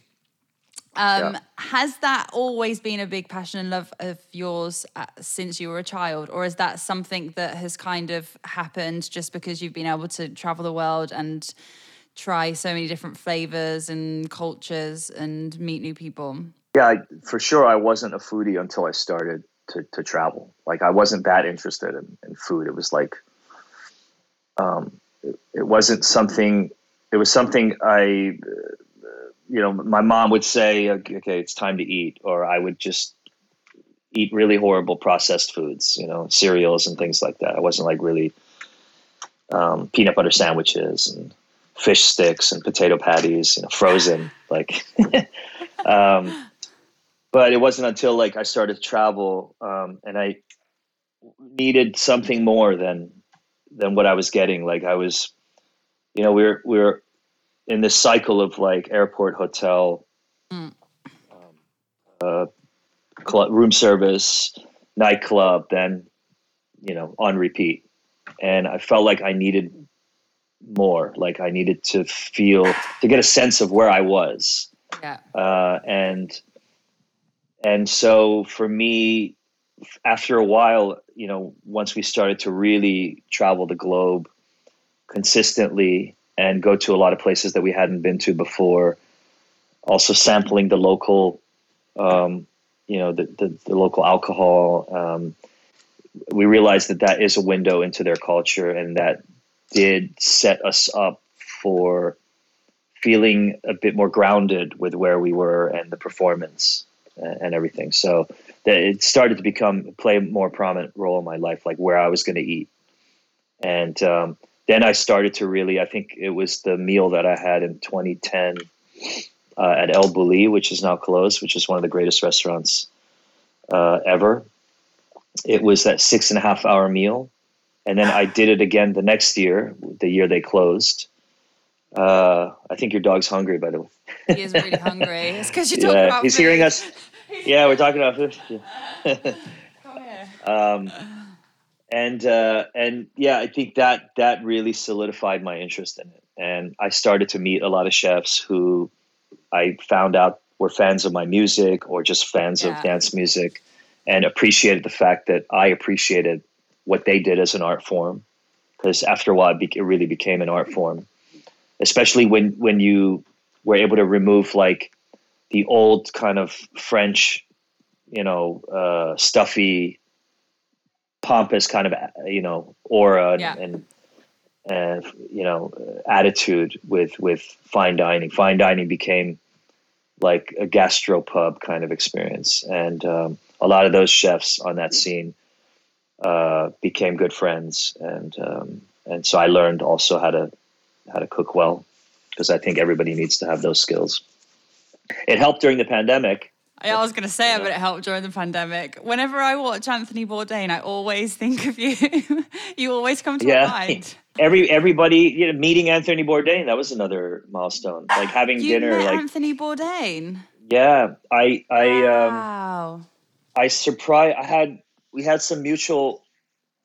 Um, yeah. Has that always been a big passion and love of yours uh, since you were a child, or is that something that has kind of happened just because you've been able to travel the world and try so many different flavors and cultures and meet new people? Yeah, I, for sure. I wasn't a foodie until I started to, to travel. Like I wasn't that interested in, in food. It was like, um, it, it, wasn't something. It was something I, uh, you know, my mom would say, "Okay, it's time to eat," or I would just eat really horrible processed foods, you know, cereals and things like that. I wasn't like really um, peanut butter sandwiches and fish sticks and potato patties, you know, frozen. like, um, but it wasn't until like I started to travel um, and I needed something more than than what I was getting. Like I was, you know, we we're we we're in this cycle of like airport, hotel, mm. um, uh, club, room service, nightclub, then you know on repeat, and I felt like I needed more. Like I needed to feel to get a sense of where I was. Yeah. Uh, and and so for me after a while you know once we started to really travel the globe consistently and go to a lot of places that we hadn't been to before also sampling the local um, you know the, the, the local alcohol um, we realized that that is a window into their culture and that did set us up for feeling a bit more grounded with where we were and the performance and everything. So that it started to become play a more prominent role in my life, like where I was going to eat. And um, then I started to really, I think it was the meal that I had in 2010 uh, at El Bulli, which is now closed, which is one of the greatest restaurants uh, ever. It was that six and a half hour meal. And then I did it again the next year, the year they closed. Uh, I think your dog's hungry, by the way. he is really hungry. It's because you're talking yeah, about He's food. hearing us. Yeah, we're talking about food. Yeah. Come here. Um, and uh, and yeah, I think that that really solidified my interest in it, and I started to meet a lot of chefs who I found out were fans of my music or just fans yeah. of dance music, and appreciated the fact that I appreciated what they did as an art form. Because after a while, it really became an art form, especially when when you were able to remove like the old kind of French, you know, uh, stuffy, pompous kind of you know aura yeah. and and you know attitude with with fine dining. Fine dining became like a gastropub kind of experience, and um, a lot of those chefs on that scene uh, became good friends, and um, and so I learned also how to how to cook well because I think everybody needs to have those skills. It helped during the pandemic I was going to say, it, but it helped during the pandemic. Whenever I watch Anthony Bourdain, I always think of you. you always come to yeah. mind. Every everybody, you know, meeting Anthony Bourdain that was another milestone. Like having you dinner. like Anthony Bourdain. Yeah, I I um, wow. um, I surprised. I had we had some mutual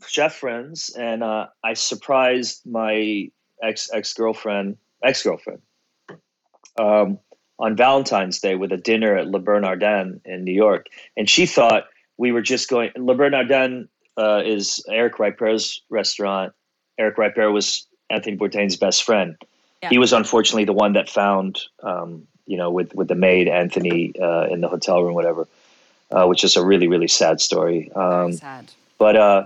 chef friends, and uh, I surprised my ex ex girlfriend ex girlfriend. Um, on Valentine's Day with a dinner at Le Bernardin in New York, and she thought we were just going. Le Bernardin uh, is Eric Ripert's restaurant. Eric Ripert was Anthony Bourdain's best friend. Yeah. He was unfortunately the one that found, um, you know, with with the maid Anthony uh, in the hotel room, whatever, uh, which is a really really sad story. Um, sad. But uh,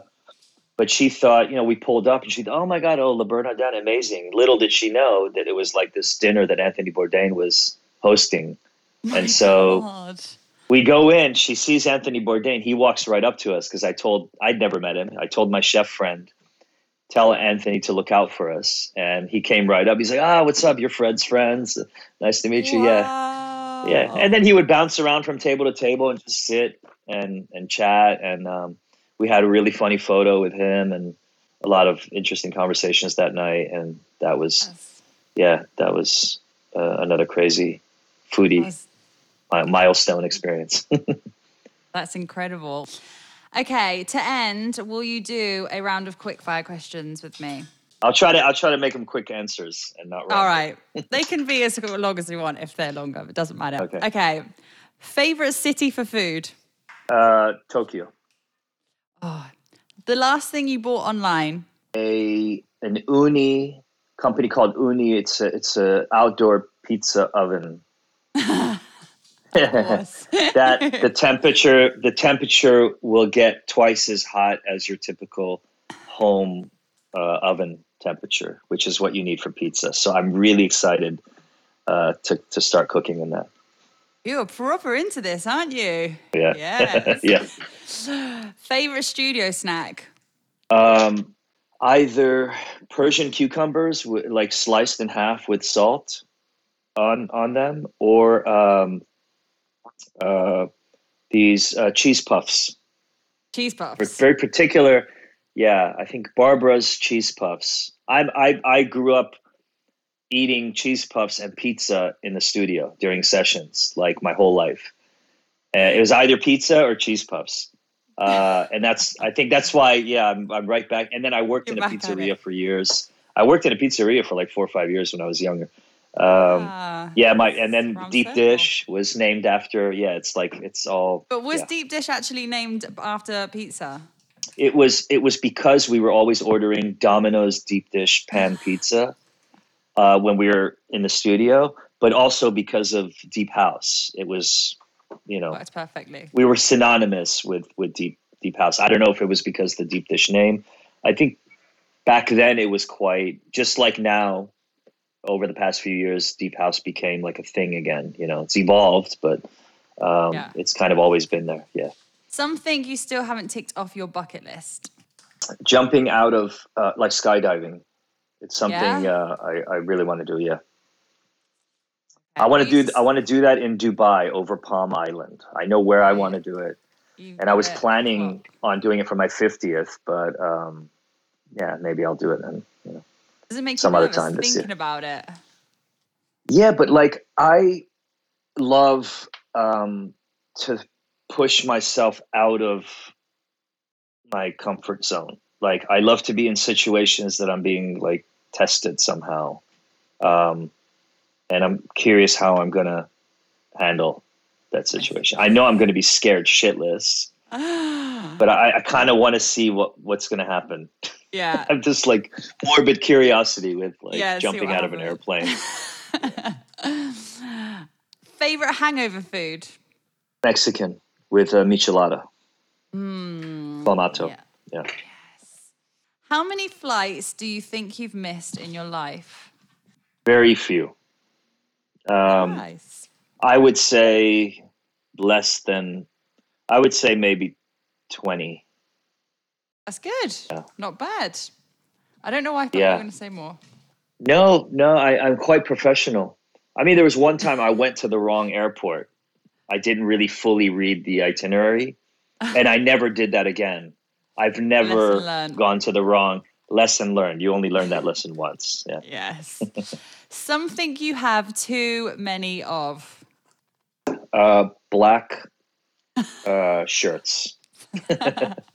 but she thought, you know, we pulled up and she thought, oh my God, oh, Le Bernardin, amazing. Little did she know that it was like this dinner that Anthony Bourdain was hosting. My and so God. we go in, she sees Anthony Bourdain. He walks right up to us because I told, I'd never met him. I told my chef friend, tell Anthony to look out for us. And he came right up. He's like, ah, what's up? You're Fred's friends. Nice to meet you. Wow. Yeah. Yeah. And then he would bounce around from table to table and just sit and, and chat. And um, we had a really funny photo with him and a lot of interesting conversations that night. And that was, yes. yeah, that was uh, another crazy foodie was, milestone experience. that's incredible. Okay, to end, will you do a round of quick fire questions with me? I'll try to. I'll try to make them quick answers and not. All right, they can be as long as you want if they're longer. It doesn't matter. Okay. Okay. Favorite city for food? Uh, Tokyo. Oh, the last thing you bought online? A an Ooni company called Ooni. It's a it's a outdoor pizza oven. that the temperature the temperature will get twice as hot as your typical home uh, oven temperature, which is what you need for pizza. So I'm really excited uh, to to start cooking in that. You're proper into this, aren't you? Yeah. Yes. yeah. Favorite studio snack? Um, either Persian cucumbers, like sliced in half with salt on on them, or um, uh, these uh, cheese puffs. Cheese puffs. Very particular. Yeah, I think Barbara's cheese puffs. I I I grew up eating cheese puffs and pizza in the studio during sessions, like my whole life. Uh, it was either pizza or cheese puffs. Uh, and that's I think that's why yeah I'm, I'm right back. And then I worked You're in a pizzeria for years. I worked in a pizzeria for like four or five years when I was younger. Um, uh, yeah, my and then Deep Dish was named after. Yeah, it's like it's all. But was yeah. Deep Dish actually named after pizza? It was. It was because we were always ordering Domino's Deep Dish pan pizza uh, when we were in the studio, but also because of Deep House. It was you know worked perfectly. We were synonymous with with deep deep house. I don't know if it was because the deep dish name. I think back then it was quite just like now. Over the past few years, deep house became like a thing again. You know, it's evolved, but um, yeah. it's kind of always been there. Yeah. Something you still haven't ticked off your bucket list. Jumping out of uh, like skydiving. It's something yeah. uh, I, I really want to do. Yeah. I want to do I want to do that in Dubai over Palm Island. I know where I want to do it, and I was planning on doing it for my fiftieth, but um, yeah, maybe I'll do it then. Does it make some other time thinking about it? Yeah, but like I love um, to push myself out of my comfort zone. Like I love to be in situations that I'm being like tested somehow. Um, and I'm curious how I'm gonna handle that situation. I know I'm gonna be scared shitless, but I, I kind of want to see what what's going to happen. Yeah. I'm just like morbid curiosity with like Yeah, jumping out of an airplane. Favorite hangover food? Mexican with uh, michelada. Clamato. yeah. Yeah. How many flights do you think you've missed in your life? Very few. Um, nice. I would say less than, I would say maybe 20. That's good. Yeah. Not bad. I don't know why I thought you were going to say more. No, no, I, I'm quite professional. I mean, there was one time I went to the wrong airport. I didn't really fully read the itinerary, and I never did that again. I've never gone to the wrong lesson learned. You only learn that lesson once. Yeah. Yes. Something you have too many of. Uh, black uh, shirts.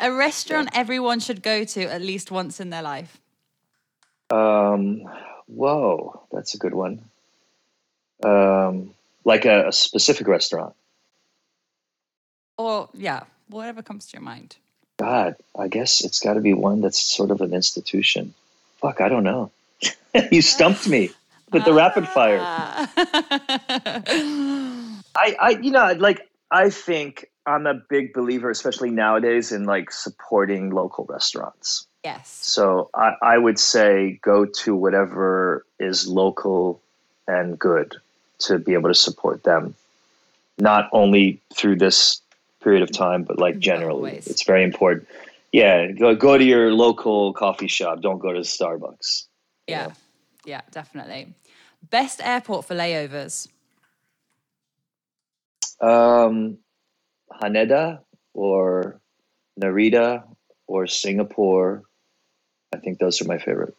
A restaurant everyone should go to at least once in their life. Um, whoa, that's a good one. Um, like a, a specific restaurant. Or, yeah, whatever comes to your mind. God, I guess it's got to be one that's sort of an institution. Fuck, I don't know. you stumped me with the rapid fire. I, I, you know, like I think I'm a big believer, especially nowadays, in like supporting local restaurants. yes. So I, I would say go to whatever is local and good to be able to support them, not only through this period of time, but like generally. always. It's very important. Yeah, go go to your local coffee shop. Don't go to Starbucks. Yeah. Yeah, definitely. Best airport for layovers. Um, Haneda or Narita or Singapore. I think those are my favorite.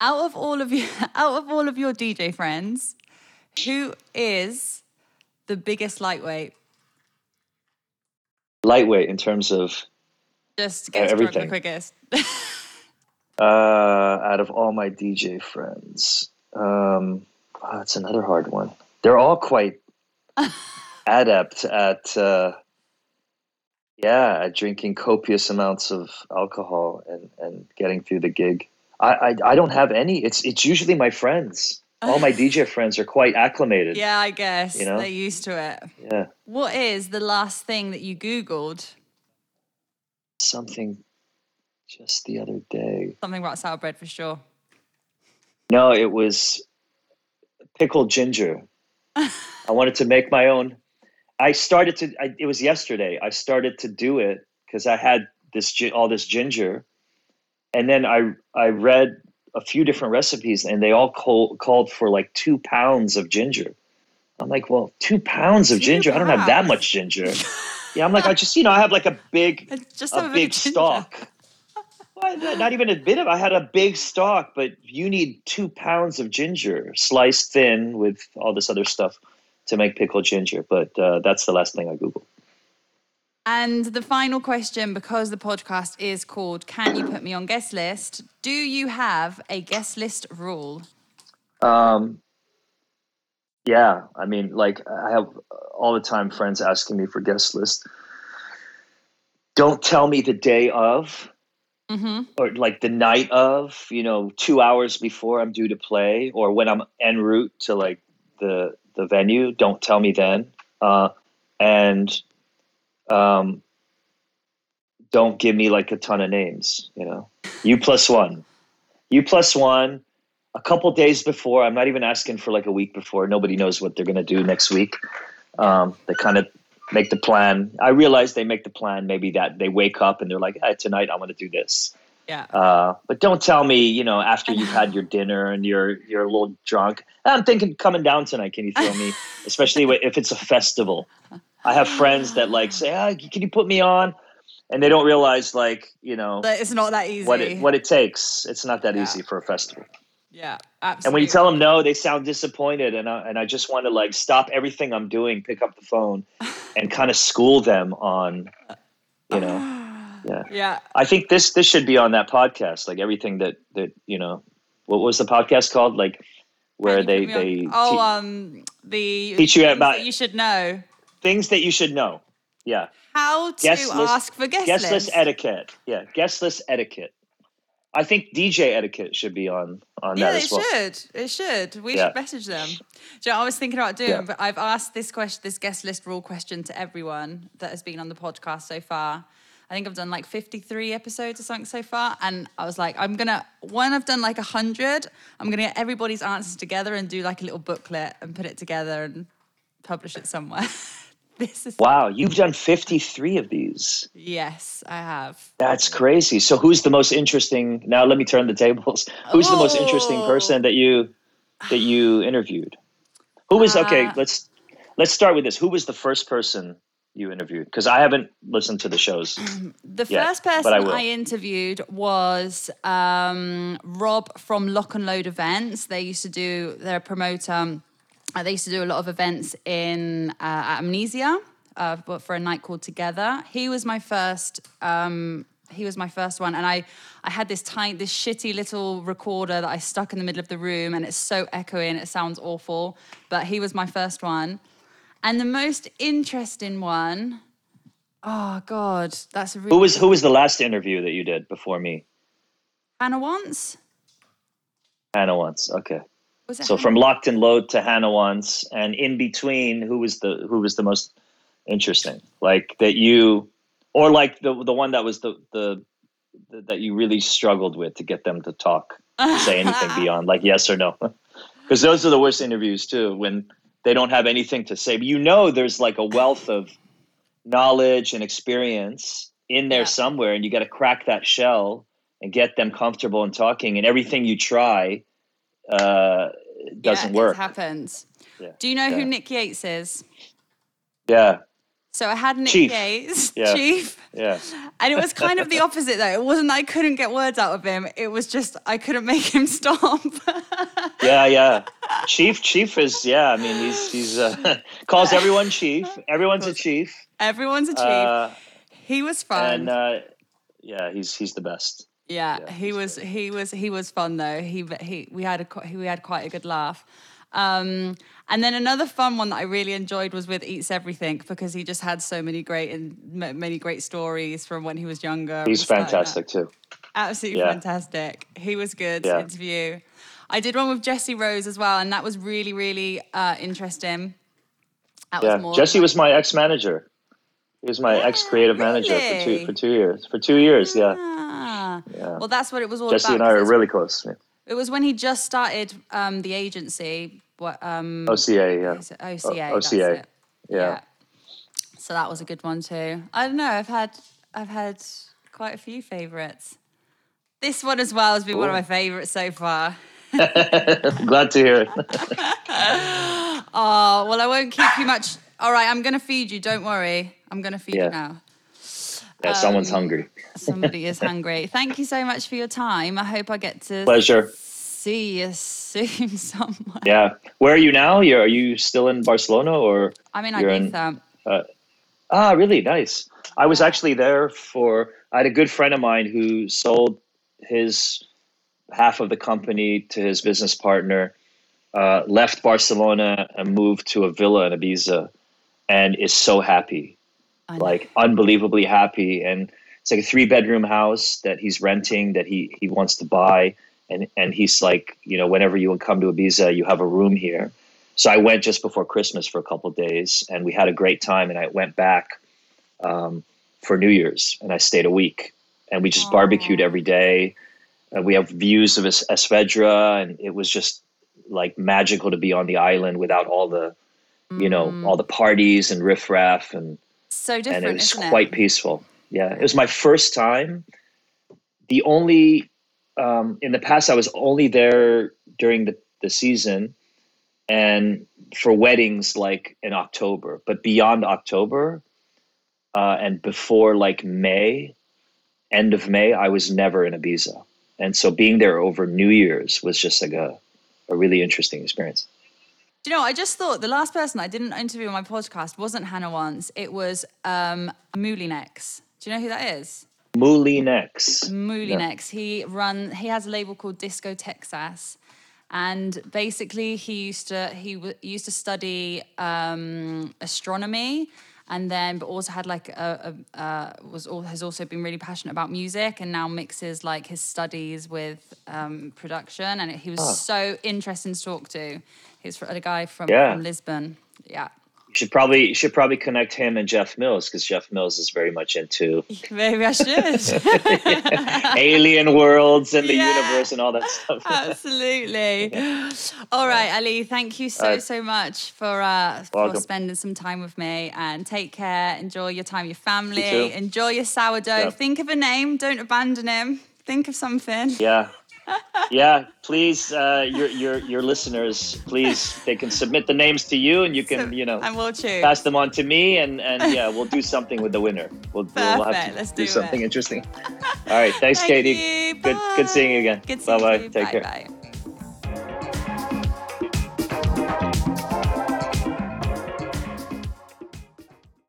Out of all of you out of all of your DJ friends, who is the biggest lightweight? Lightweight in terms of Just gets drunk the everything. quickest. uh, out of all my DJ friends. Um, oh, that's another hard one. They're all quite adept at, uh, yeah, at drinking copious amounts of alcohol and, and getting through the gig. I, I, I don't have any. It's it's usually my friends. All my DJ friends are quite acclimated. yeah, I guess. You know? They're used to it. Yeah. What is the last thing that you Googled? Something just the other day. Something about sour bread for sure. No, it was pickled ginger. I wanted to make my own. I started to. I, it was yesterday. I started to do it because I had this all this ginger, and then I I read a few different recipes, and they all call, called for like two pounds of ginger. I'm like, well, two pounds of Two ginger. I don't have that much ginger. yeah, I'm like, I just you know I have like a big It's Just a have big stock. Well, not not even a bit of. I had a big stock, but you need two pounds of ginger sliced thin with all this other stuff to make pickled ginger. But uh, that's the last thing I googled. And the final question, because the podcast is called Can You Put Me on Guest List? Do you have a guest list rule? Um, yeah, I mean, like I have all the time friends asking me for guest list. Don't tell me the day of, Mm-hmm. or like the night of. You know, two hours before I'm due to play, or when I'm en route to like the the venue. Don't tell me then, uh, and um, don't give me like a ton of names. You know, you plus one, you plus one a couple days before. I'm not even asking for like a week before. Nobody knows what they're to do next week. Um, they kind of make the plan. I realize they make the plan. Maybe that they wake up and they're like, hey, tonight I'm going to do this. Yeah. Uh, but don't tell me, you know, after you've had your dinner and you're you're a little drunk. I'm thinking coming down tonight. Can you throw me? Especially if it's a festival. I have friends that like say, ah, "Can you put me on?" And they don't realize, like, you know, it's not that easy. what it what it takes. It's not that Yeah. easy for a festival. yeah, absolutely. And when you tell them no, they sound disappointed, and I, and I just want to like stop everything I'm doing, pick up the phone, and kind of school them on, you know, yeah. Yeah. I think this this should be on that podcast, like everything that that you know, what was the podcast called, like where they they Oh, te- um, the Teach you about- that you should know. things that you should know. Yeah. How to Guest list- ask for guest, Guest list etiquette. Yeah. Guest list etiquette. I think DJ etiquette should be on on Yeah, that it as well. should. It should. We Yeah. should message them. You know I was thinking about doing? Yeah. But I've asked this question, this guest list rule question to everyone that has been on the podcast so far. I think I've done like 53 episodes or something so far. And I was like, I'm gonna when I've done like hundred, I'm gonna get everybody's answers together and do like a little booklet and put it together and publish it somewhere. this is Wow, you've done 53 of these. yes, I have. That's crazy. So who's the most interesting? Now let me turn the tables. Who's the most interesting Oh. person that you that you interviewed? Who was okay, Uh, let's let's start with this. Who was the first person you interviewed? Because I haven't listened to the shows. The Yeah, first person I I, interviewed was um, Rob from Lock and Load Events. They used to do, they're a promoter. Uh, they used to do a lot of events in uh, Amnesia, uh, but for a night called Together. He was my first. Um, he was my first one, and I, I had this tiny, this shitty little recorder that I stuck in the middle of the room, and it's so echoey and it sounds awful. But he was my first one, and the most interesting one. Oh God, that's a really Who was who was the last interview that you did before me? Hannah Wants. Hannah Wants. Okay. So Hannah? from Lock and Load to Hannah Wants, and in between, who was the who was the most interesting? Like that you, or like the the one that was the the, the that you really struggled with to get them to talk, say anything beyond like yes or no, because those are the worst interviews too when they don't have anything to say. But you know, there's like a wealth of knowledge and experience in there Yeah. somewhere, and you got to crack that shell and get them comfortable and talking, and everything you try uh, doesn't yeah, work. Happens. Yeah, Do you know who Nick Yates is? Yeah, So I had Nick Chief. Yates, Yeah. Chief, yeah. and it was kind of the opposite though. It wasn't I couldn't get words out of him. It was just I couldn't make him stop. Yeah, yeah. Chief, Chief is yeah. I mean, he's he's uh, calls everyone Chief. Everyone's a chief. Everyone's a chief. Uh, he was fun. and uh, yeah, he's he's the best. Yeah, Yeah, he was he was he was fun though. He he we had a we had quite a good laugh. Um, and then another fun one that I really enjoyed was with Eats Everything because he just had so many great and m- many great stories from when he was younger. He's and starting out. fantastic too. Absolutely Yeah. fantastic. He was good Yeah. to interview. I did one with Jesse Rose as well, and that was really really uh, interesting. That Yeah, was more Jesse was my ex manager. He was my Yeah, ex creative manager for two for two years. For two years, yeah. Ah. Yeah. Well, that's what it was all Jesse about. and I are really close. Yeah. It was when he just started um, the agency. What um, OCA, yeah. OCA. O- OCA, it. yeah. So that was a good one too. I don't know. I've had I've had quite a few favorites. This one as well has been one of my favorites so far. Glad to hear it. Oh well, I won't keep you much. All right, I'm gonna feed you. Don't worry. I'm gonna feed Yeah. you now. Yeah, someone's Um, hungry. Somebody is hungry. Thank you so much for your time. I hope I get to Pleasure. see you soon somewhere. Yeah. Where are you now? You're, are you still in Barcelona or? I'm in You're in- Ibiza. Ah, really nice. I was actually there for. I had a good friend of mine who sold his half of the company to his business partner, uh, left Barcelona and moved to a villa in Ibiza, and is so happy, I. like unbelievably happy. And it's like a three bedroom house that he's renting that he he wants to buy, and and he's like, you know, whenever you would come to Ibiza, you have a room here. So I went just before Christmas for a couple of days, and we had a great time. And I went back um, for New Year's, and I stayed a week, and we just barbecued every day. And we have views of Es- Esvedra, and it was just like magical to be on the island without all the, you know, all the parties and riffraff, and so different. and it was quite it? peaceful. Yeah, it was my first time. The only um, in the past, I was only there during the, the season and for weddings like in October. But beyond October uh, and before like May, end of May, I was never in Ibiza. And so being there over New Year's was just like a, a really interesting experience. Do you know, I just thought the last person I didn't interview on my podcast wasn't Hannah Wants. It was um, Moulinex. Do you know who that is? Moulinex. Moulinex. He run. He has a label called Discotexas, and basically he used to he w- used to study um, astronomy and then but also had like a, a uh, was all, has also been really passionate about music and now mixes like his studies with um, production and he was Oh. so interesting to talk to he's a guy from, Yeah. from lisbon yeah should probably should probably connect him and Jeff Mills because Jeff Mills is very much into maybe i should alien worlds and the Yeah. universe and all that stuff. Absolutely. All right, Ali, thank you so, right. so much for uh, for Welcome. spending some time with me and take care. Enjoy your time your family. You. Enjoy your sourdough. Think of a name. Don't abandon him. Think of something. Yeah. Yeah, please, uh, your your your listeners, please, they can submit the names to you, and you can, you know, And we'll choose. pass them on to me, and and yeah, we'll do something with the winner. We'll, we'll have to let's do, do something it. interesting. All right, thanks, Thank Katie. you. Good good seeing you again. Good seeing bye bye. Take bye care. bye.